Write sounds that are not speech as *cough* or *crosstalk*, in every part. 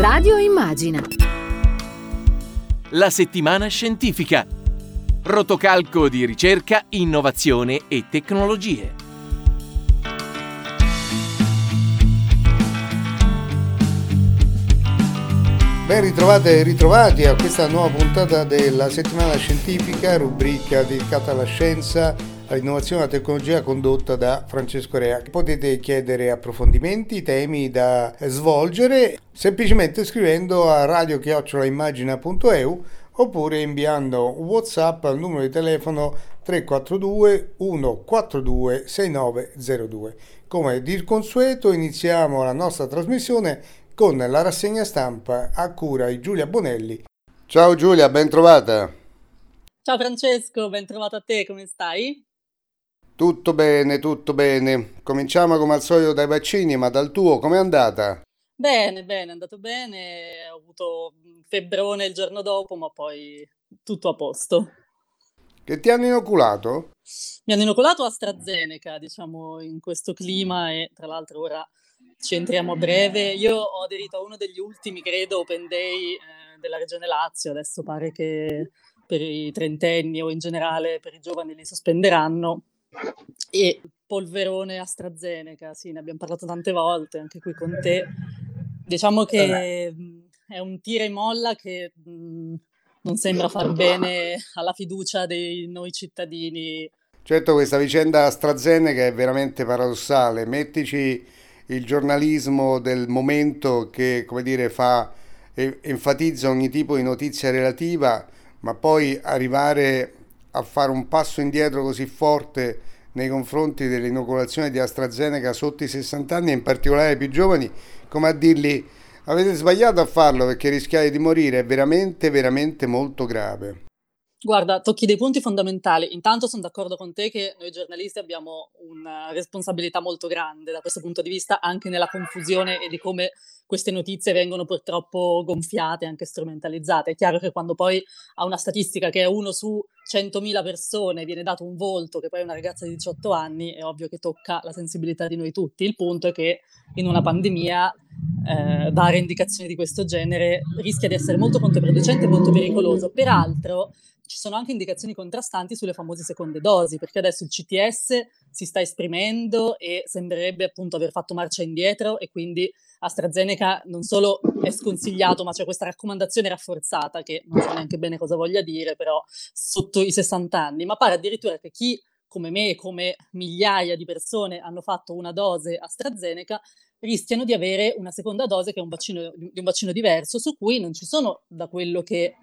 Radio Immagina. La settimana scientifica. Rotocalco di ricerca, innovazione e tecnologie. Ben ritrovate e ritrovati a questa nuova puntata della settimana scientifica, rubrica dedicata alla scienza, all'innovazione e alla tecnologia condotta da Francesco Rea. Potete chiedere approfondimenti, temi da svolgere semplicemente scrivendo a radiochiocciolaimmagina.eu oppure inviando un WhatsApp al numero di telefono 342 142 6902. Come di consueto iniziamo la nostra trasmissione con la rassegna stampa a cura di Giulia Bonelli. Ciao Giulia, ben trovata. Ciao Francesco, ben trovato a te, come stai? Tutto bene, tutto bene. Cominciamo come al solito dai vaccini, ma dal tuo com'è andata? Bene, bene, è andato bene. Ho avuto febbrone il giorno dopo, ma poi tutto a posto. Che ti hanno inoculato? Mi hanno inoculato AstraZeneca, diciamo, in questo clima e tra l'altro ora ci entriamo a breve. Io ho aderito a uno degli ultimi, credo, Open Day eh, della Regione Lazio. Adesso pare che per i trentenni o in generale per i giovani li sospenderanno. E polverone AstraZeneca, sì, ne abbiamo parlato tante volte anche qui con te. Diciamo che è un tira e molla che mh, non sembra far bene alla fiducia dei noi cittadini. Certo, questa vicenda AstraZeneca è veramente paradossale. Mettici il giornalismo del momento che, come dire, fa, enfatizza ogni tipo di notizia relativa, ma poi arrivare a fare un passo indietro così forte nei confronti dell'inoculazione di AstraZeneca sotto i 60 anni, in particolare ai più giovani, come a dirgli avete sbagliato a farlo perché rischiate di morire, è veramente, veramente molto grave. Guarda, tocchi dei punti fondamentali. Intanto sono d'accordo con te che noi giornalisti abbiamo una responsabilità molto grande da questo punto di vista, anche nella confusione e di come queste notizie vengono purtroppo gonfiate, anche strumentalizzate. È chiaro che quando poi a una statistica che è uno su 100.000 persone viene dato un volto, che poi è una ragazza di 18 anni, è ovvio che tocca la sensibilità di noi tutti. Il punto è che in una pandemia eh, dare indicazioni di questo genere rischia di essere molto controproducente e molto pericoloso. Peraltro, ci sono anche indicazioni contrastanti sulle famose seconde dosi, perché adesso il CTS si sta esprimendo e sembrerebbe appunto aver fatto marcia indietro e quindi AstraZeneca non solo è sconsigliato, ma c'è questa raccomandazione rafforzata che non so neanche bene cosa voglia dire, però sotto i 60 anni, ma pare addirittura che chi come me e come migliaia di persone hanno fatto una dose AstraZeneca rischiano di avere una seconda dose che è un vaccino, di un vaccino diverso, su cui non ci sono, da quello che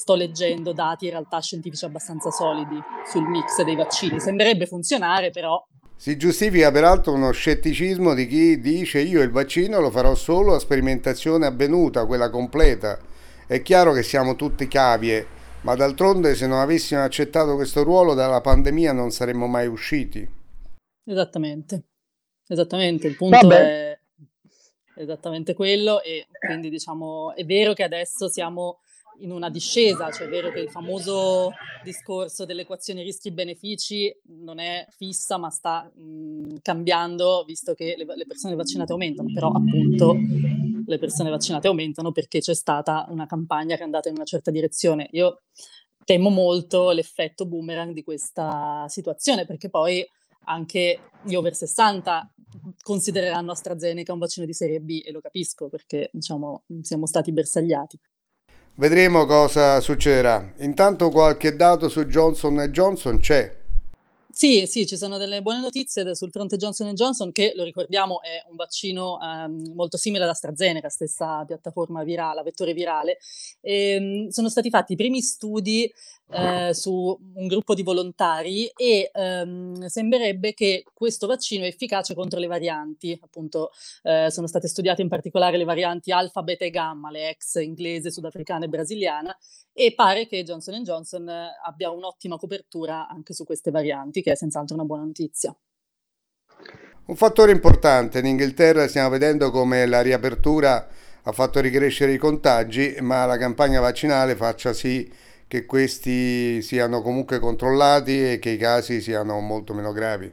sto leggendo dati in realtà scientifici abbastanza solidi sul mix dei vaccini. Sembrerebbe funzionare, però. Si giustifica peraltro uno scetticismo di chi dice io il vaccino lo farò solo a sperimentazione avvenuta, quella completa. È chiaro che siamo tutti cavie, ma d'altronde se non avessimo accettato questo ruolo dalla pandemia non saremmo mai usciti. Esattamente, esattamente, il punto Vabbè. è esattamente quello e quindi diciamo è vero che adesso siamo in una discesa, cioè è vero che il famoso discorso delle equazioni rischi-benefici non è fissa ma sta mh, cambiando visto che le, le, persone vaccinate aumentano, però appunto le persone vaccinate aumentano perché c'è stata una campagna che è andata in una certa direzione. Io temo molto l'effetto boomerang di questa situazione perché poi anche gli over 60 considereranno AstraZeneca un vaccino di serie B e lo capisco perché diciamo siamo stati bersagliati. Vedremo cosa succederà. Intanto qualche dato su Johnson Johnson c'è. Sì, sì, ci sono delle buone notizie sul fronte Johnson Johnson che, lo ricordiamo, è un vaccino um, molto simile ad AstraZeneca, stessa piattaforma virale, vettore virale. E, um, sono stati fatti i primi studi eh, su un gruppo di volontari e ehm, sembrerebbe che questo vaccino è efficace contro le varianti, appunto eh, sono state studiate in particolare le varianti alfa, beta e gamma, le ex inglese, sudafricana e brasiliana e pare che Johnson Johnson abbia un'ottima copertura anche su queste varianti, che è senz'altro una buona notizia. Un fattore importante in Inghilterra stiamo vedendo come la riapertura ha fatto ricrescere i contagi, ma la campagna vaccinale faccia sì che questi siano comunque controllati e che i casi siano molto meno gravi.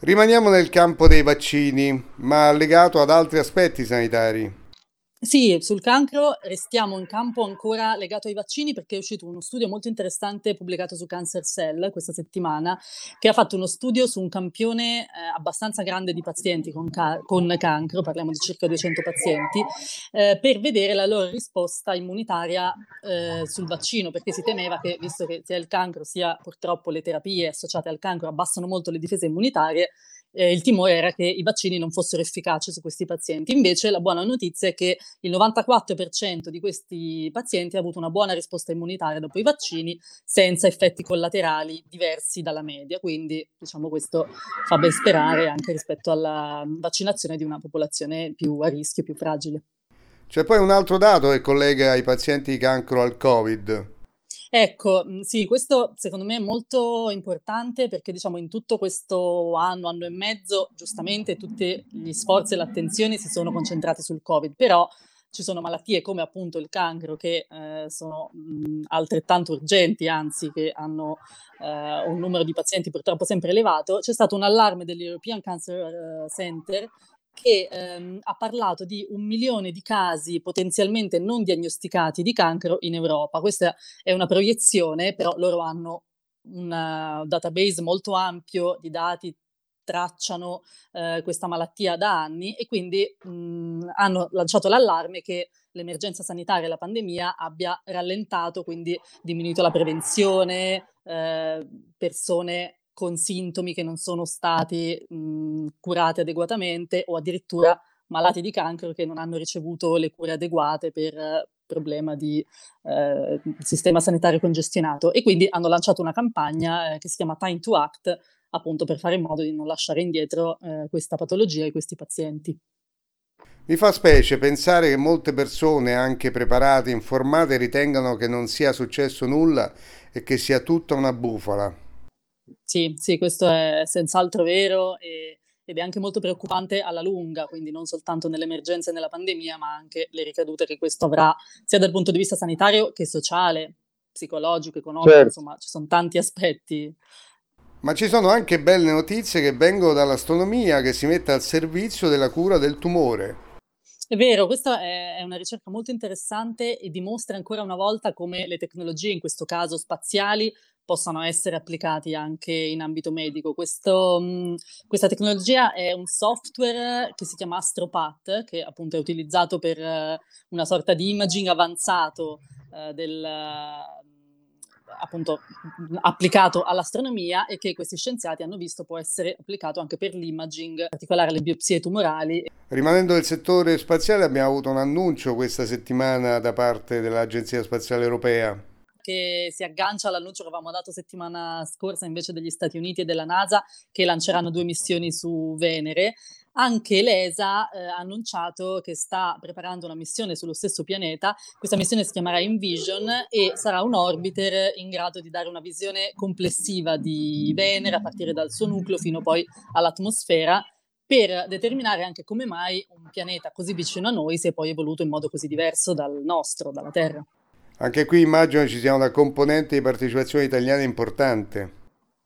Rimaniamo nel campo dei vaccini, ma legato ad altri aspetti sanitari. Sì, sul cancro restiamo in campo ancora legato ai vaccini perché è uscito uno studio molto interessante pubblicato su Cancer Cell questa settimana che ha fatto uno studio su un campione eh, abbastanza grande di pazienti con, ca- con, cancro, parliamo di circa 200 pazienti, eh, per vedere la loro risposta immunitaria eh, sul vaccino perché si temeva che visto che sia il cancro sia purtroppo le terapie associate al cancro abbassano molto le difese immunitarie, eh, il timore era che i vaccini non fossero efficaci su questi pazienti. Invece la buona notizia è che il 94% di questi pazienti ha avuto una buona risposta immunitaria dopo i vaccini senza effetti collaterali diversi dalla media. Quindi diciamo questo fa ben sperare anche rispetto alla vaccinazione di una popolazione più a rischio, più fragile. C'è poi un altro dato che collega i pazienti di cancro al Covid. Ecco, mhmm, sì, questo secondo me è molto importante perché diciamo in tutto questo anno, anno e mezzo, giustamente tutti gli sforzi e l'attenzione si sono concentrati sul Covid, però ci sono malattie come appunto il cancro che eh, sono mh, mhmm, altrettanto urgenti, anzi che hanno eh, un numero di pazienti purtroppo sempre elevato. C'è stato un allarme dell'European Cancer eh, Center che ehm, ha parlato di un milione di casi potenzialmente non diagnosticati di cancro in Europa. Questa è una proiezione, però loro hanno un uh, database molto ampio di dati tracciano eh, questa malattia da anni e quindi mh, hanno lanciato l'allarme che l'emergenza sanitaria e la pandemia abbia rallentato, quindi diminuito la prevenzione, eh, persone con sintomi che non sono stati mh, curati adeguatamente o addirittura malati di cancro che non hanno ricevuto le cure adeguate per eh, problema di eh, sistema sanitario congestionato e quindi hanno lanciato una campagna eh, che si chiama Time to Act appunto per fare in modo di non lasciare indietro eh, questa patologia e questi pazienti. Mi fa specie pensare che molte persone, anche preparate, informate, ritengano che non sia successo nulla e che sia tutta una bufala. Sì, sì, questo è senz'altro vero e, ed è anche molto preoccupante alla lunga, quindi non soltanto nell'emergenza e nella pandemia, ma anche le ricadute che questo avrà sia dal punto di vista sanitario che sociale, psicologico, economico, certo. insomma, ci sono tanti aspetti. Ma ci sono anche belle notizie che vengono dall'astronomia che si mette al servizio della cura del tumore. È vero, questa è una ricerca molto interessante e dimostra ancora una volta come le tecnologie, in questo caso spaziali, possano essere applicati anche in ambito medico. Questo, mh, questa tecnologia è un software che si chiama AstroPath, che appunto è utilizzato per uh, una sorta di imaging avanzato uh, del, appunto applicato all'astronomia e che questi scienziati hanno visto può essere applicato anche per l'imaging, in particolare le biopsie tumorali. Rimanendo nel settore spaziale abbiamo avuto un annuncio questa settimana da parte dell'Agenzia Spaziale Europea che si aggancia all'annuncio che avevamo dato settimana scorsa invece degli Stati Uniti e della NASA che lanceranno due missioni su Venere. Anche l'ESA eh, ha annunciato che sta preparando una missione sullo stesso pianeta. Questa missione si chiamerà Envision e sarà un orbiter in grado di dare una visione complessiva di Venere a partire dal suo nucleo fino poi all'atmosfera per determinare anche come mai un pianeta così vicino a noi si è poi evoluto in modo così diverso dal nostro, dalla Terra. Anche qui immagino ci sia una componente di partecipazione italiana importante.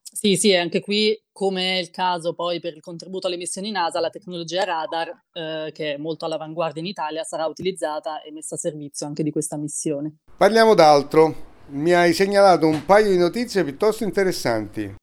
Sì, sì, anche qui, come è il caso poi per il contributo alle missioni NASA, la tecnologia radar, eh, che è molto all'avanguardia in Italia, sarà utilizzata e messa a servizio anche di questa missione. Parliamo d'altro. Mi hai segnalato un paio di notizie piuttosto interessanti.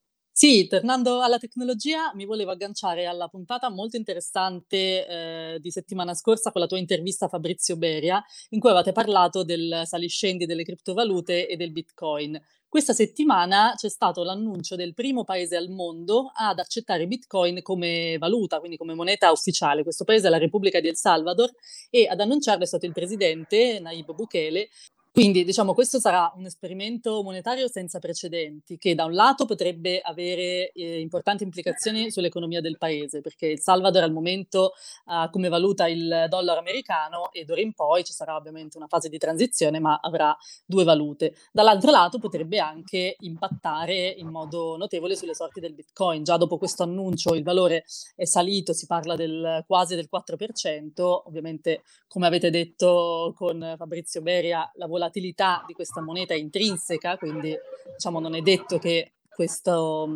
Sì, tornando alla tecnologia, mi volevo agganciare alla puntata molto interessante eh, di settimana scorsa con la tua intervista a Fabrizio Beria, in cui avete parlato del saliscendi delle criptovalute e del Bitcoin. Questa settimana c'è stato l'annuncio del primo paese al mondo ad accettare Bitcoin come valuta, quindi come moneta ufficiale. Questo paese è la Repubblica di El Salvador e ad annunciarlo è stato il presidente Nayib Bukele quindi diciamo questo sarà un esperimento monetario senza precedenti che da un lato potrebbe avere eh, importanti implicazioni sull'economia del paese perché il Salvador al momento ha come valuta il dollaro americano e d'ora in poi ci sarà ovviamente una fase di transizione ma avrà due valute. Dall'altro lato potrebbe anche impattare in modo notevole sulle sorti del Bitcoin. Già dopo questo annuncio il valore è salito, si parla del quasi del 4%, ovviamente come avete detto con Fabrizio Beria la volatilità di questa moneta è intrinseca, quindi diciamo, non è detto che questo,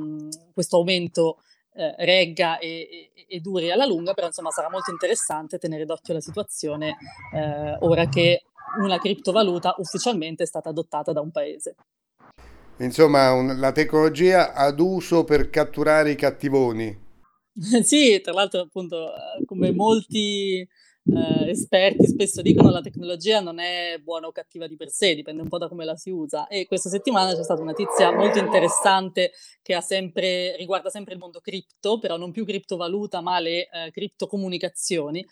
questo aumento eh, regga e, e, e, duri alla lunga, però insomma sarà molto interessante tenere d'occhio la situazione eh, ora che una criptovaluta ufficialmente è stata adottata da un paese. Insomma, un, la tecnologia ad uso per catturare i cattivoni. *laughs* sì, tra l'altro appunto come molti eh, esperti spesso dicono la tecnologia non è buona o cattiva di per sé, dipende un po' da come la si usa. E questa settimana c'è stata una notizia molto interessante che sempre, riguarda sempre il mondo cripto, però non più criptovaluta, ma le eh, criptocomunicazioni.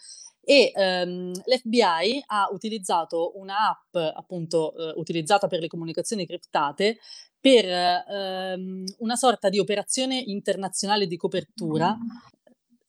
E ehm, l'FBI ha utilizzato un'app appunto eh, utilizzata per le comunicazioni criptate per ehm, una sorta di operazione internazionale di copertura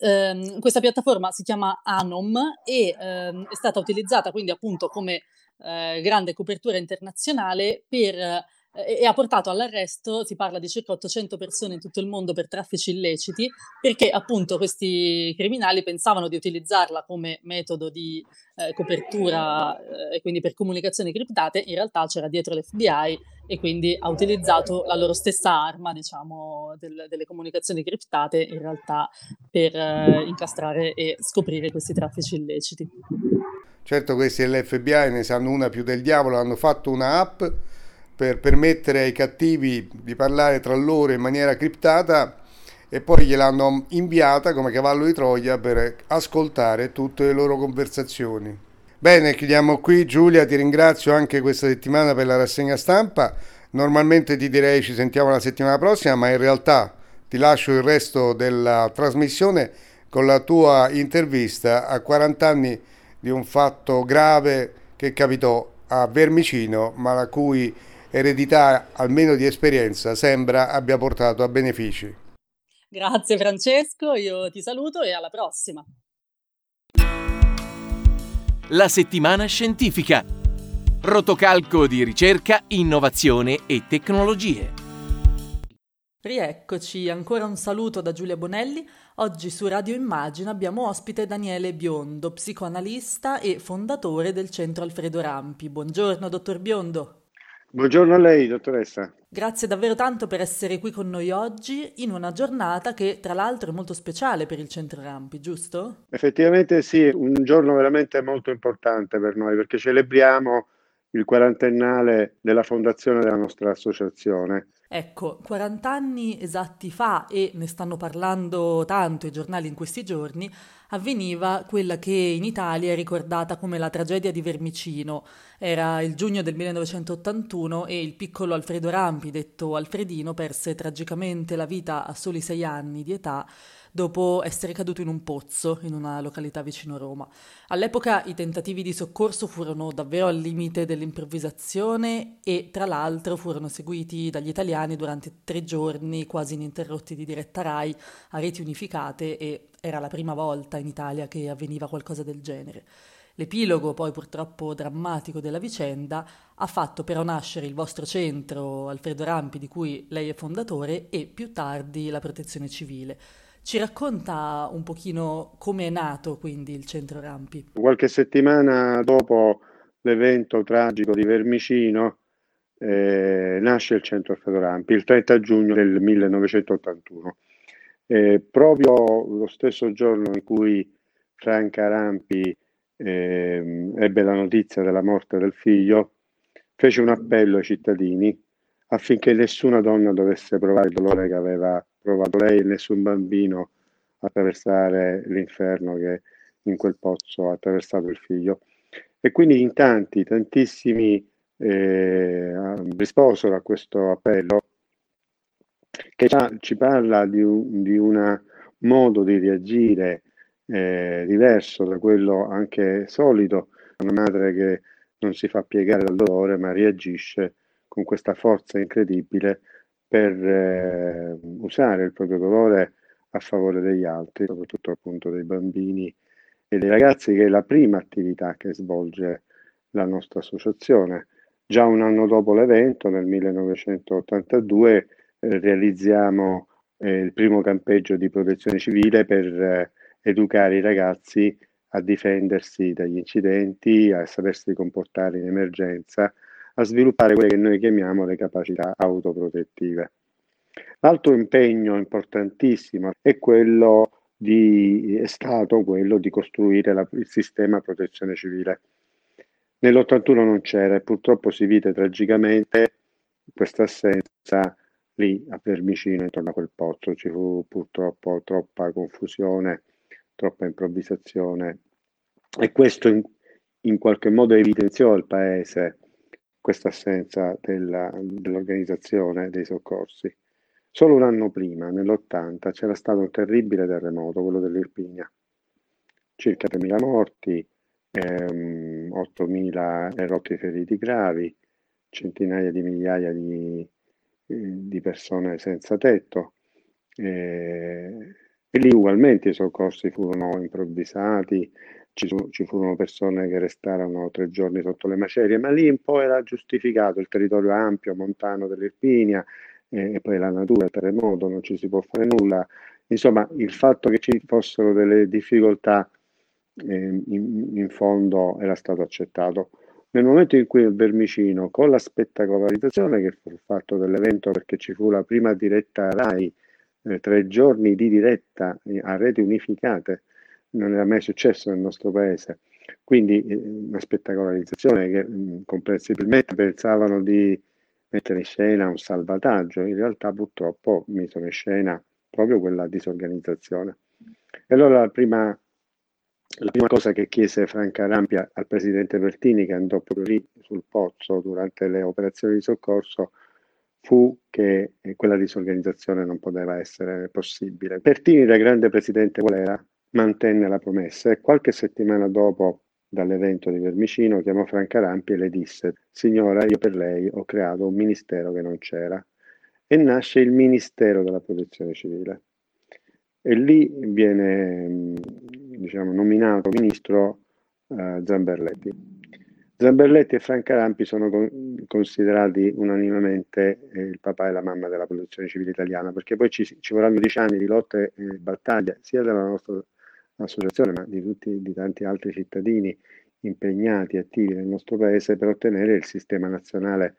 ehm, questa piattaforma si chiama Anom e ehm, è stata utilizzata quindi appunto come eh, grande copertura internazionale per e ha portato all'arresto, si parla di circa 800 persone in tutto il mondo per traffici illeciti, perché appunto questi criminali pensavano di utilizzarla come metodo di eh, copertura eh, e quindi per comunicazioni criptate, in realtà c'era dietro l'FBI e quindi ha utilizzato la loro stessa arma, diciamo, del, delle comunicazioni criptate in realtà per eh, incastrare e scoprire questi traffici illeciti. Certo, questi dell'FBI ne sanno una più del diavolo, hanno fatto una app per permettere ai cattivi di parlare tra loro in maniera criptata e poi gliel'hanno inviata come cavallo di Troia per ascoltare tutte le loro conversazioni. Bene, chiudiamo qui. Giulia, ti ringrazio anche questa settimana per la rassegna stampa. Normalmente ti direi ci sentiamo la settimana prossima, ma in realtà ti lascio il resto della trasmissione con la tua intervista a 40 anni di un fatto grave che capitò a Vermicino, ma la cui eredità, almeno di esperienza, sembra abbia portato a benefici. Grazie Francesco, io ti saluto e alla prossima. La settimana scientifica. Rotocalco di ricerca, innovazione e tecnologie. Rieccoci, ancora un saluto da Giulia Bonelli. Oggi su Radio Immagine abbiamo ospite Daniele Biondo, psicoanalista e fondatore del Centro Alfredo Rampi. Buongiorno, dottor Biondo. Buongiorno a lei, dottoressa. Grazie davvero tanto per essere qui con noi oggi in una giornata che tra l'altro è molto speciale per il Centro Rampi, giusto? Effettivamente sì, un giorno veramente molto importante per noi perché celebriamo il quarantennale della fondazione della nostra associazione. Ecco, 40 anni esatti fa, e ne stanno parlando tanto i giornali in questi giorni, avveniva quella che in Italia è ricordata come la tragedia di Vermicino. Era il giugno del 1981 e il piccolo Alfredo Rampi, detto Alfredino, perse tragicamente la vita a soli sei anni di età dopo essere caduto in un pozzo in una località vicino Roma. All'epoca i tentativi di soccorso furono davvero al limite dell'improvvisazione e tra l'altro furono seguiti dagli italiani durante tre giorni quasi ininterrotti di diretta RAI a reti unificate e era la prima volta in Italia che avveniva qualcosa del genere. L'epilogo, poi purtroppo drammatico della vicenda, ha fatto però nascere il vostro centro, Alfredo Rampi, di cui lei è fondatore, e più tardi la protezione civile. Ci racconta un pochino come è nato quindi il centro Rampi? Qualche settimana dopo l'evento tragico di Vermicino eh, nasce il centro Alfredo Rampi, il 30 giugno del 1981. Eh, proprio lo stesso giorno in cui Franca Rampi eh, ebbe la notizia della morte del figlio, fece un appello ai cittadini affinché nessuna donna dovesse provare il dolore che aveva provato lei e nessun bambino attraversare l'inferno che in quel pozzo ha attraversato il figlio. E quindi in tanti, tantissimi eh, risposero a questo appello che ci parla di un di una modo di reagire eh, diverso da quello anche solito, una madre che non si fa piegare dal dolore ma reagisce con questa forza incredibile per eh, usare il proprio dolore a favore degli altri, soprattutto appunto dei bambini e dei ragazzi, che è la prima attività che svolge la nostra associazione. Già un anno dopo l'evento, nel 1982, eh, realizziamo eh, il primo campeggio di protezione civile per eh, educare i ragazzi a difendersi dagli incidenti, a sapersi comportare in emergenza, a sviluppare quelle che noi chiamiamo le capacità autoprotettive. L'altro impegno importantissimo è quello di, è stato quello di costruire la, il sistema protezione civile. Nell'81 non c'era e purtroppo si vide tragicamente questa assenza lì a Vermicino intorno a quel pozzo. Ci fu purtroppo troppa confusione, troppa improvvisazione e questo in, in qualche modo evidenziò al paese questa assenza dell'organizzazione dei soccorsi. Solo un anno prima, nell'80, c'era stato un terribile terremoto, quello dell'Irpinia. Circa 3.000 morti, ehm, 8.000 erotti feriti gravi, centinaia di migliaia di, di persone senza tetto. Eh, e lì ugualmente i soccorsi furono improvvisati, ci, ci, furono persone che restarono tre giorni sotto le macerie, ma lì un po' era giustificato il territorio ampio, montano dell'Irpinia, e poi la natura, il terremoto, non ci si può fare nulla. Insomma, il fatto che ci fossero delle difficoltà eh, in, in, fondo era stato accettato. Nel momento in cui il Vermicino, con la spettacolarizzazione che fu fatto dell'evento, perché ci fu la prima diretta RAI, eh, tre giorni di diretta eh, a reti unificate, non era mai successo nel nostro paese. Quindi eh, una spettacolarizzazione che mh, comprensibilmente pensavano di mettere in scena un salvataggio, in realtà purtroppo misero in scena proprio quella disorganizzazione. E allora la prima, la prima cosa che chiese Franca Rampia al presidente Pertini, che andò proprio lì sul pozzo durante le operazioni di soccorso, fu che eh, quella disorganizzazione non poteva essere possibile. Pertini, da grande presidente qual era, mantenne la promessa e qualche settimana dopo dall'evento di Vermicino, chiamò Franca Rampi e le disse Signora, io per lei ho creato un ministero che non c'era e nasce il Ministero della Protezione Civile. E lì viene diciamo, nominato ministro eh, Zamberletti. Zamberletti e Franca Rampi sono con, considerati unanimemente eh, il papà e la mamma della protezione civile italiana, perché poi ci, ci vorranno dieci anni di lotte e battaglie sia della nostra associazione, ma di, tutti, di tanti altri cittadini impegnati, attivi nel nostro paese per ottenere il sistema nazionale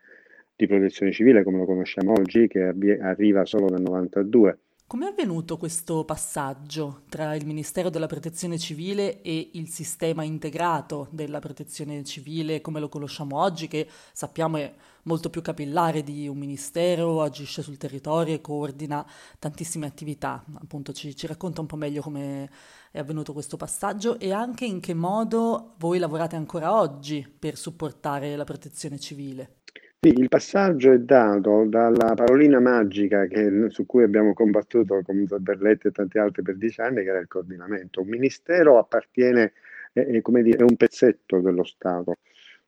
di protezione civile come lo conosciamo oggi, che arriva solo dal 92. Come è avvenuto questo passaggio tra il Ministero della Protezione Civile e il sistema integrato della protezione civile come lo conosciamo oggi, che sappiamo è molto più capillare di un ministero, agisce sul territorio e coordina tantissime attività? Appunto ci, ci racconta un po' meglio come è avvenuto questo passaggio e anche in che modo voi lavorate ancora oggi per supportare la protezione civile. Sì, il passaggio è dato dalla parolina magica che, su cui abbiamo combattuto con Zaberletti e tanti altri per dieci anni, che era il coordinamento. Un ministero appartiene, è, è, come dire, è un pezzetto dello Stato,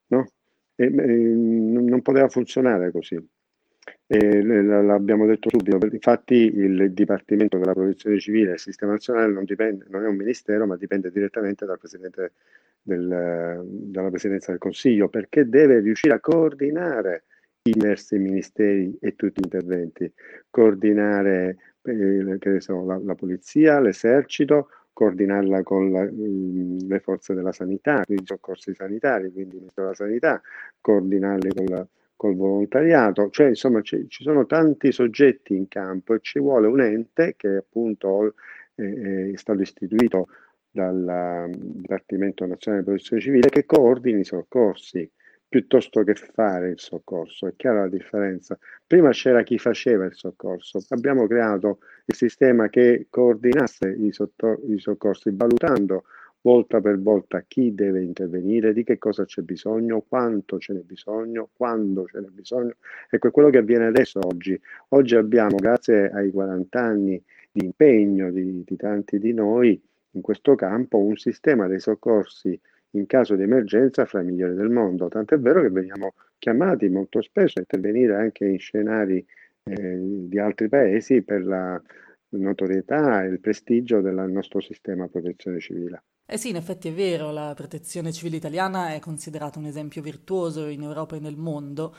no? E, e, non poteva funzionare così. Eh, l'abbiamo detto subito, infatti il Dipartimento della Protezione Civile e il Sistema Nazionale non, dipende, non è un ministero, ma dipende direttamente dal Presidente del, dalla Presidenza del Consiglio, perché deve riuscire a coordinare i diversi ministeri e tutti gli interventi, coordinare eh, so, la, la, polizia, l'esercito, coordinarla con la, le forze della sanità, quindi i soccorsi sanitari, quindi il Ministero della Sanità, coordinarli con la col volontariato, cioè insomma ci, ci sono tanti soggetti in campo e ci vuole un ente che appunto eh, è stato istituito dal Dipartimento Nazionale di Protezione Civile che coordini i soccorsi piuttosto che fare il soccorso. È chiara la differenza. Prima c'era chi faceva il soccorso, abbiamo creato il sistema che coordinasse i, sotto, i soccorsi valutando volta per volta chi deve intervenire, di che cosa c'è bisogno, quanto ce n'è bisogno, quando ce n'è bisogno. Ecco, è quello che avviene adesso oggi. Oggi abbiamo, grazie ai 40 anni di impegno di, di tanti di noi in questo campo, un sistema dei soccorsi in caso di emergenza fra i migliori del mondo. Tant'è vero che veniamo chiamati molto spesso a intervenire anche in scenari eh, di altri paesi per la notorietà e il prestigio del nostro sistema protezione civile. Eh sì, in effetti è vero, la protezione civile italiana è considerata un esempio virtuoso in Europa e nel mondo,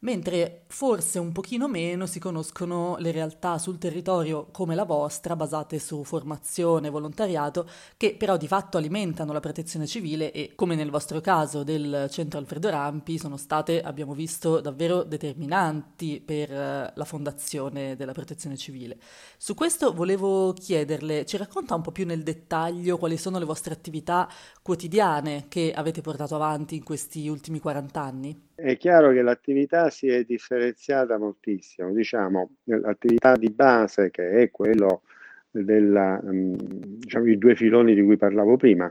mentre forse un pochino meno si conoscono le realtà sul territorio come la vostra, basate su formazione, volontariato, che però di fatto alimentano la protezione civile e, come nel vostro caso del centro Alfredo Rampi, sono state, abbiamo visto, davvero determinanti per eh, la fondazione della protezione civile. Su questo volevo chiederle, ci racconta un po' più nel dettaglio quali sono le vostre attività quotidiane che avete portato avanti in questi ultimi 40 anni? È chiaro che l'attività si è differenziata moltissimo, diciamo, l'attività di base che è quello della, mm, diciamo, i due filoni di cui parlavo prima,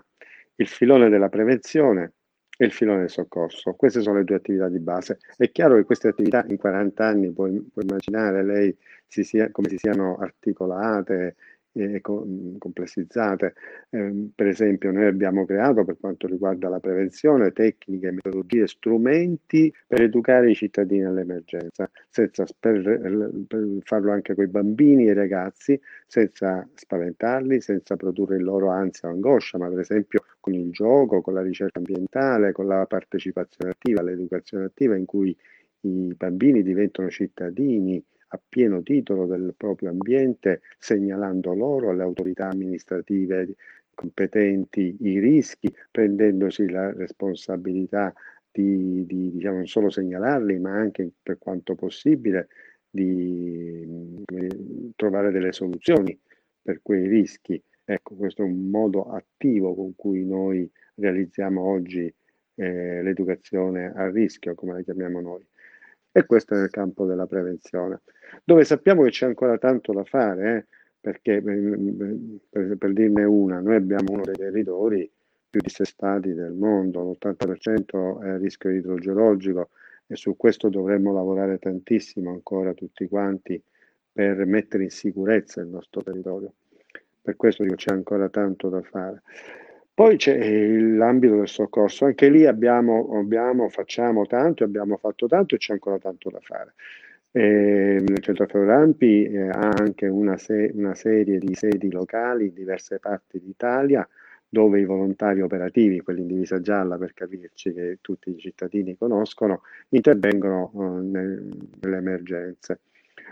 il filone della prevenzione e il filone del soccorso. Queste sono le due attività di base. È chiaro che queste attività in 40 anni, puoi, puoi immaginare lei si sia, come si siano articolate, e complessizzate. Eh, per esempio, noi abbiamo creato, per quanto riguarda la prevenzione, tecniche, metodologie, strumenti per educare i cittadini all'emergenza, senza, per, per farlo anche con i bambini e i ragazzi, senza spaventarli, senza produrre in loro ansia o angoscia, ma per esempio con il gioco, con la ricerca ambientale, con la partecipazione attiva, l'educazione attiva in cui i bambini diventano cittadini a pieno titolo del proprio ambiente, segnalando loro alle autorità amministrative competenti i rischi, prendendosi la responsabilità di, di diciamo, non solo segnalarli, ma anche per quanto possibile di trovare delle soluzioni per quei rischi. Ecco, questo è un modo attivo con cui noi realizziamo oggi eh, l'educazione a rischio, come la chiamiamo noi. E questo è nel campo della prevenzione, dove sappiamo che c'è ancora tanto da fare, eh? perché per, per, dirne una, noi abbiamo uno dei territori più dissestati del mondo, l'80% è a rischio idrogeologico e su questo dovremmo lavorare tantissimo ancora tutti quanti per mettere in sicurezza il nostro territorio. Per questo dico c'è ancora tanto da fare. Poi c'è l'ambito del soccorso, anche lì abbiamo, abbiamo, facciamo tanto, abbiamo fatto tanto e c'è ancora tanto da fare. Eh, il centro Rampi eh, ha anche una, se- una, serie di sedi locali in diverse parti d'Italia dove i volontari operativi, quelli in divisa gialla per capirci che tutti i cittadini conoscono, intervengono eh, nelle emergenze.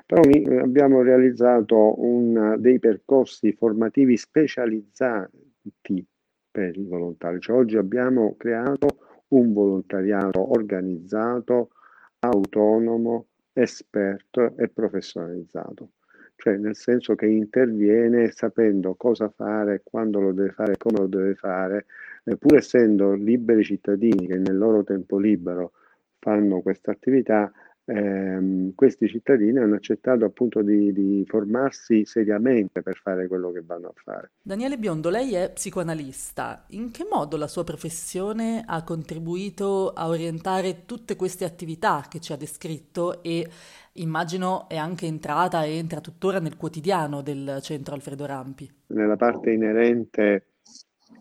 Però abbiamo realizzato un, dei percorsi formativi specializzati per i volontari. Cioè, oggi abbiamo creato un volontariato organizzato, autonomo, esperto e professionalizzato. Cioè, nel senso che interviene sapendo cosa fare, quando lo deve fare, come lo deve fare, eh, pur essendo liberi cittadini che nel loro tempo libero fanno questa attività, ehm, questi cittadini hanno accettato appunto di, di, formarsi seriamente per fare quello che vanno a fare. Daniele Biondo, lei è psicoanalista. In che modo la sua professione ha contribuito a orientare tutte queste attività che ci ha descritto e immagino è anche entrata e entra tuttora nel quotidiano del centro Alfredo Rampi? Nella parte inerente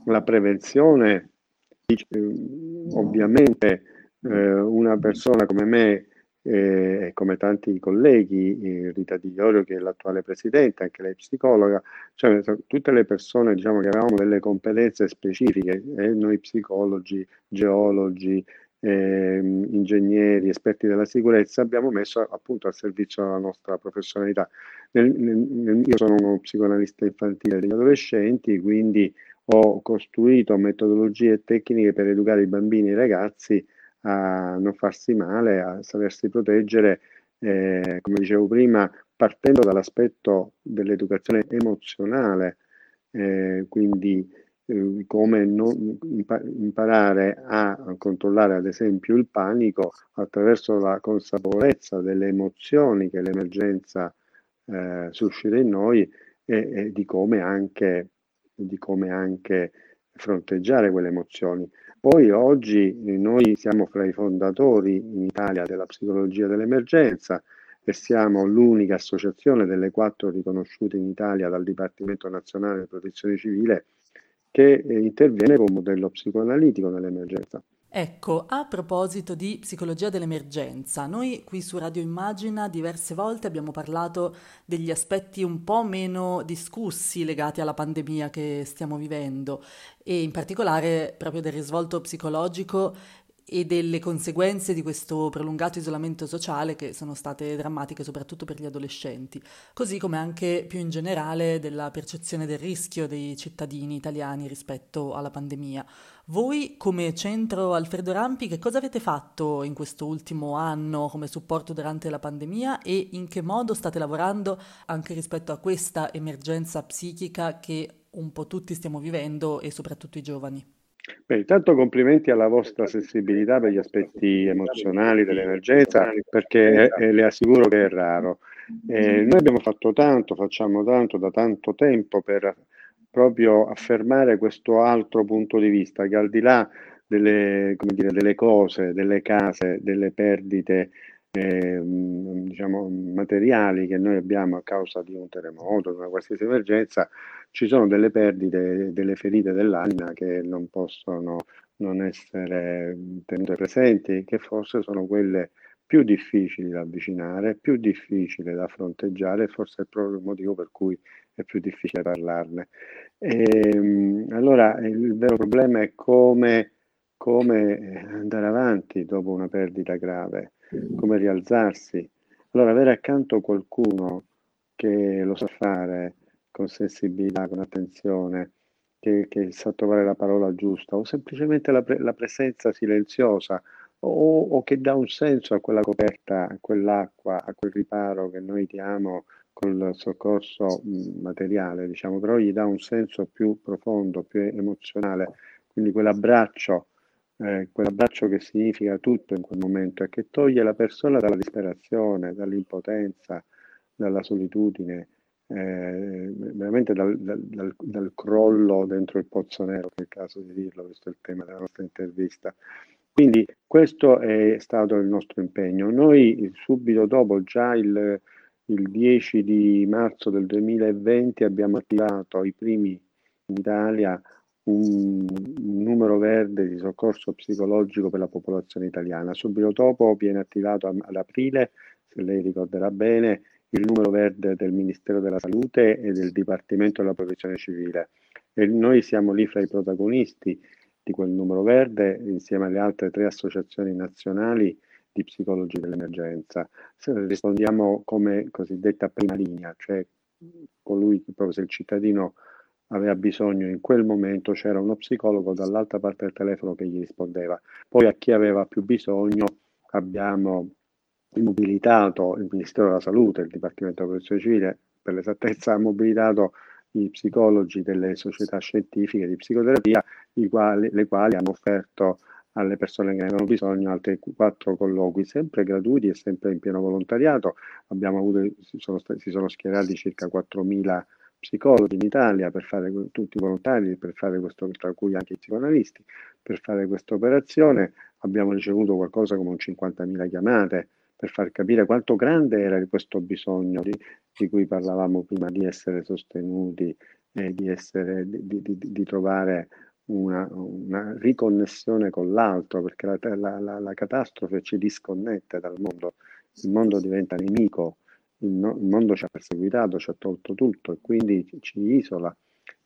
alla prevenzione, ovviamente eh, una persona come me e come tanti colleghi, Rita Di Iorio che è l'attuale presidente, anche lei psicologa, cioè tutte le persone diciamo, che avevamo delle competenze specifiche, eh, noi psicologi, geologi, eh, ingegneri, esperti della sicurezza, abbiamo messo appunto al servizio della nostra professionalità. Nel, nel, io sono uno psicoanalista infantile degli adolescenti, quindi ho costruito metodologie e tecniche per educare i bambini e i ragazzi a non farsi male, a sapersi proteggere, eh, come dicevo prima, partendo dall'aspetto dell'educazione emozionale, eh, quindi eh, come non, imparare a controllare ad esempio il panico attraverso la consapevolezza delle emozioni che l'emergenza eh, suscita in noi e, e di come anche, di come anche fronteggiare quelle emozioni. Poi oggi noi siamo fra i fondatori in Italia della psicologia dell'emergenza e siamo l'unica associazione delle quattro riconosciute in Italia dal Dipartimento Nazionale di Protezione Civile che interviene con un modello psicoanalitico nell'emergenza. Ecco, a proposito di psicologia dell'emergenza, noi qui su Radio Immagina diverse volte abbiamo parlato degli aspetti un po' meno discussi legati alla pandemia che stiamo vivendo e in particolare proprio del risvolto psicologico e delle conseguenze di questo prolungato isolamento sociale che sono state drammatiche soprattutto per gli adolescenti, così come anche più in generale della percezione del rischio dei cittadini italiani rispetto alla pandemia. Voi come centro Alfredo Rampi che cosa avete fatto in questo ultimo anno come supporto durante la pandemia e in che modo state lavorando anche rispetto a questa emergenza psichica che un po' tutti stiamo vivendo e soprattutto i giovani? Beh, intanto complimenti alla vostra sensibilità per gli aspetti emozionali dell'emergenza, perché eh, le assicuro che è raro. Eh, noi abbiamo fatto tanto, facciamo tanto da tanto tempo per proprio affermare questo altro punto di vista, che al di là delle, dire, delle cose, delle case, delle perdite eh, diciamo, materiali che noi abbiamo a causa di un terremoto, di una qualsiasi emergenza, ci sono delle perdite, delle ferite dell'anima che non possono non essere tenute presenti, che forse sono quelle più difficili da avvicinare, più difficili da fronteggiare, forse è proprio il motivo per cui è più difficile parlarne. E, ehm, allora il vero problema è come, come andare avanti dopo una perdita grave come rialzarsi. Allora avere accanto qualcuno che lo sa fare con sensibilità, con attenzione, che, che sa trovare la parola giusta o semplicemente la, pre- la presenza silenziosa o, o, che dà un senso a quella coperta, a quell'acqua, a quel riparo che noi diamo col soccorso materiale, diciamo, però gli dà un senso più profondo, più emozionale, quindi quell'abbraccio eh, quell'abbraccio che significa tutto in quel momento e che toglie la persona dalla disperazione, dall'impotenza, dalla solitudine, eh, veramente dal, dal, dal, crollo dentro il pozzo nero, che è il caso di dirlo, questo è il tema della nostra intervista. Quindi questo è stato il nostro impegno. Noi subito dopo, già il, il 10 di marzo del 2020, abbiamo attivato i primi in Italia un, numero verde di soccorso psicologico per la popolazione italiana. Subito dopo viene attivato ad aprile, se lei ricorderà bene, il numero verde del Ministero della Salute e del Dipartimento della Protezione Civile. E noi siamo lì fra i protagonisti di quel numero verde insieme alle altre tre associazioni nazionali di psicologi dell'emergenza. Rispondiamo come cosiddetta prima linea, cioè colui proprio se il cittadino aveva bisogno in quel momento c'era uno psicologo dall'altra parte del telefono che gli rispondeva. Poi a chi aveva più bisogno abbiamo mobilitato il Ministero della Salute, il Dipartimento della Protezione Civile, per l'esattezza ha mobilitato i psicologi delle società scientifiche di psicoterapia, quali, le quali hanno offerto alle persone che ne avevano bisogno altri quattro colloqui, sempre gratuiti e sempre in pieno volontariato. Abbiamo avuto, si sono, si sono schierati circa 4.000 psicologi in Italia per fare tutti i volontari, per fare questo, tra cui anche i psicoanalisti, per fare questa operazione. Abbiamo ricevuto qualcosa come un 50.000 chiamate per far capire quanto grande era questo bisogno di, di cui parlavamo prima, di essere sostenuti e di, essere, di, di trovare una, una, riconnessione con l'altro, perché la, la, la, la catastrofe ci disconnette dal mondo, il mondo diventa nemico il, no, il mondo ci ha perseguitato, ci ha tolto tutto e quindi ci isola.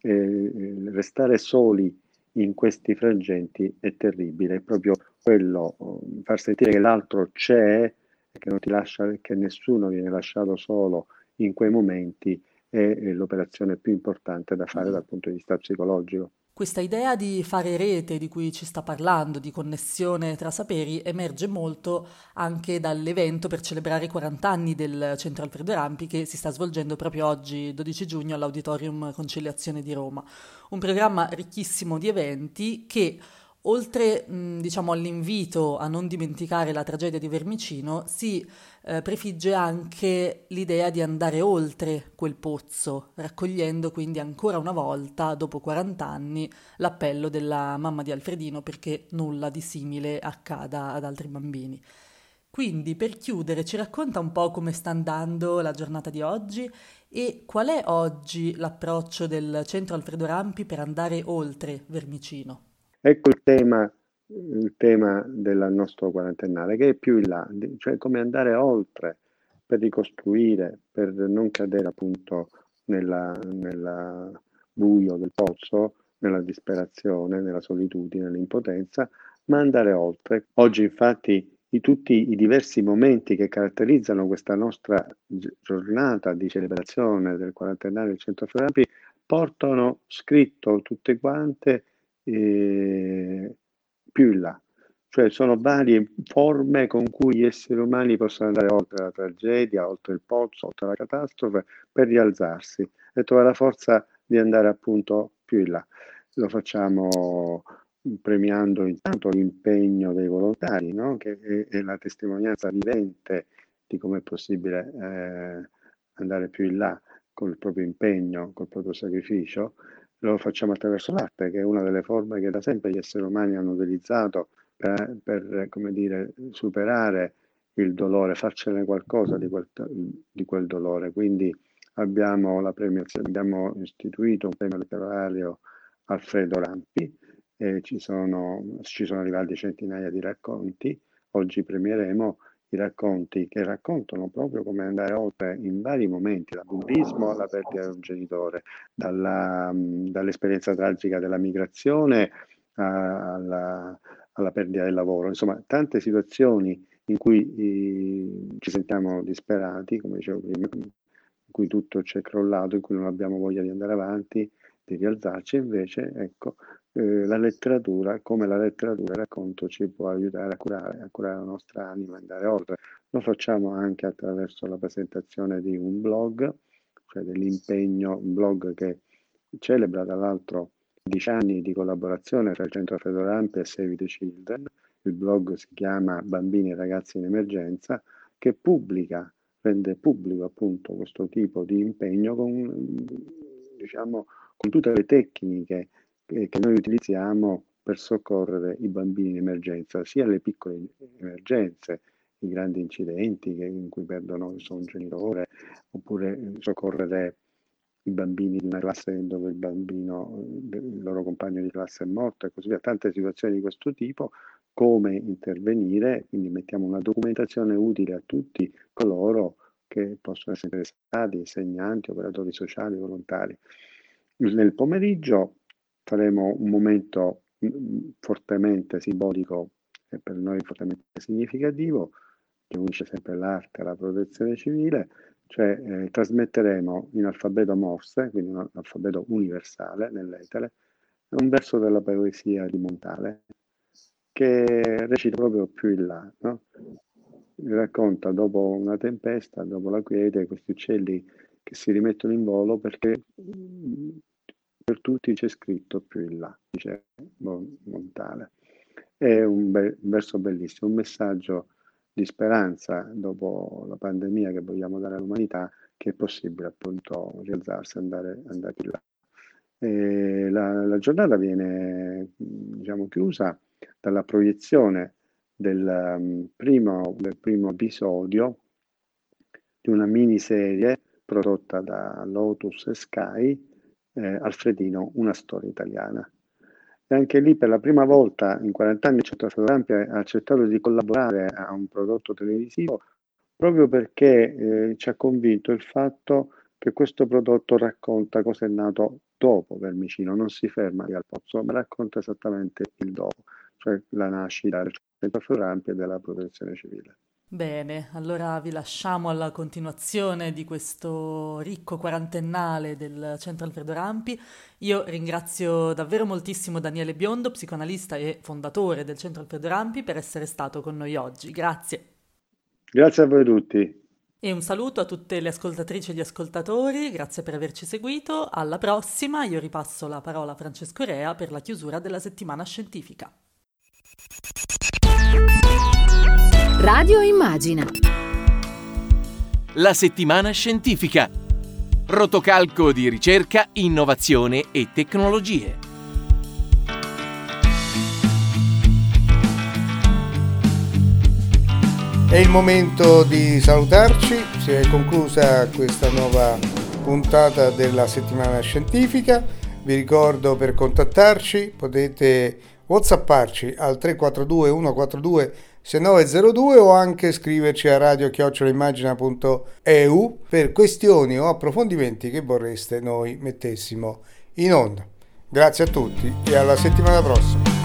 Eh, restare soli in questi frangenti è terribile, è proprio quello, far sentire che l'altro c'è e che non ti lascia, che nessuno viene lasciato solo in quei momenti è l'operazione più importante da fare dal punto di vista psicologico. Questa idea di fare rete di cui ci sta parlando, di connessione tra saperi, emerge molto anche dall'evento per celebrare i 40 anni del Centro Alfredo Rampi che si sta svolgendo proprio oggi, 12 giugno, all'Auditorium Conciliazione di Roma. Un programma ricchissimo di eventi che oltre mh, diciamo, all'invito a non dimenticare la tragedia di Vermicino, si eh, prefigge anche l'idea di andare oltre quel pozzo, raccogliendo quindi ancora una volta, dopo 40 anni, l'appello della mamma di Alfredino perché nulla di simile accada ad altri bambini. Quindi, per chiudere, ci racconta un po' come sta andando la giornata di oggi e qual è oggi l'approccio del centro Alfredo Rampi per andare oltre Vermicino. Ecco il tema, il tema del nostro quarantennale, che è più in là, cioè come andare oltre per ricostruire, per non cadere appunto nel buio del pozzo, nella disperazione, nella solitudine, nell'impotenza, ma andare oltre. Oggi infatti i, tutti i diversi momenti che caratterizzano questa nostra giornata di celebrazione del quarantenario del Centro Ferrapi portano scritto tutte quante eh, più in là. Cioè sono varie forme con cui gli esseri umani possono andare oltre la tragedia, oltre il pozzo, oltre la catastrofe, per rialzarsi e trovare la forza di andare appunto più in là. Lo facciamo premiando intanto l'impegno dei volontari, no? che è, è, la testimonianza vivente di come è possibile eh, andare più in là con il proprio impegno, col proprio sacrificio, lo facciamo attraverso l'arte, che è una delle forme che da sempre gli esseri umani hanno utilizzato per, per dire, superare il dolore, farcene qualcosa di quel, di quel dolore. Quindi abbiamo abbiamo istituito un premio letterario Alfredo Rampi, ci sono, ci sono arrivati centinaia di racconti. Oggi premieremo i racconti che raccontano proprio come andare oltre in vari momenti, dal buddismo alla perdita di un genitore, dalla, dall'esperienza tragica della migrazione alla, alla, perdita del lavoro, insomma tante situazioni in cui i, ci sentiamo disperati, come dicevo prima, in cui tutto è crollato, in cui non abbiamo voglia di andare avanti, di rialzarci, invece ecco, eh, la letteratura, come la letteratura, il racconto ci può aiutare a curare, a curare la nostra anima, andare oltre. Lo facciamo anche attraverso la presentazione di un blog, cioè dell'impegno, un blog che celebra tra l'altro dieci anni di collaborazione tra il Centro Fedorampi e Save the Children. Il blog si chiama Bambini e ragazzi in emergenza, che pubblica, rende pubblico appunto questo tipo di impegno con, diciamo, con tutte le tecniche che noi utilizziamo per soccorrere i bambini in emergenza, sia le piccole emergenze, i grandi incidenti in cui perdono un genitore, oppure soccorrere i bambini di una classe dove il bambino, il loro compagno di classe è morto e così via, tante situazioni di questo tipo, come intervenire, quindi mettiamo una documentazione utile a tutti coloro che possono essere interessati, insegnanti, operatori sociali, volontari. Nel pomeriggio faremo un momento mm, fortemente simbolico e per noi fortemente significativo, che unisce sempre l'arte alla protezione civile, cioè eh, trasmetteremo in alfabeto Morse, quindi un alfabeto universale nell'etere, un verso della poesia di Montale, che recita proprio più in là, no? racconta dopo una tempesta, dopo la quiete, questi uccelli che si rimettono in volo perché mm, per tutti c'è scritto più in là, dice Montale. È un, be- verso bellissimo, un messaggio di speranza dopo la pandemia che vogliamo dare all'umanità, che è possibile appunto rialzarsi, andare, andare in là. La, la, giornata viene diciamo, chiusa dalla proiezione del, um, primo, del primo episodio di una miniserie prodotta da Lotus Sky eh, Alfredino, una storia italiana. E anche lì per la prima volta in 40 anni il Centro Fotogrampi ha accettato di collaborare a un prodotto televisivo proprio perché eh, ci ha convinto il fatto che questo prodotto racconta cosa è nato dopo Vermicino, non si ferma lì al pozzo, ma racconta esattamente il dopo, cioè la nascita del Centro Fotogrampi e della protezione civile. Bene, allora vi lasciamo alla continuazione di questo ricco quarantennale del Centro Alfredo Rampi. Io ringrazio davvero moltissimo Daniele Biondo, psicoanalista e fondatore del Centro Alfredo Rampi, per essere stato con noi oggi. Grazie. Grazie a voi tutti. E un saluto a tutte le ascoltatrici e gli ascoltatori, grazie per averci seguito. Alla prossima, io ripasso la parola a Francesco Rea per la chiusura della settimana scientifica. Radio Immagina. La settimana scientifica. Rotocalco di ricerca, innovazione e tecnologie. È il momento di salutarci, si è conclusa questa nuova puntata della settimana scientifica. Vi ricordo per contattarci potete whatsapparci al 342 142 6902 o anche scriverci a radio-immagina.eu per questioni o approfondimenti che vorreste noi mettessimo in onda. Grazie a tutti e alla settimana prossima.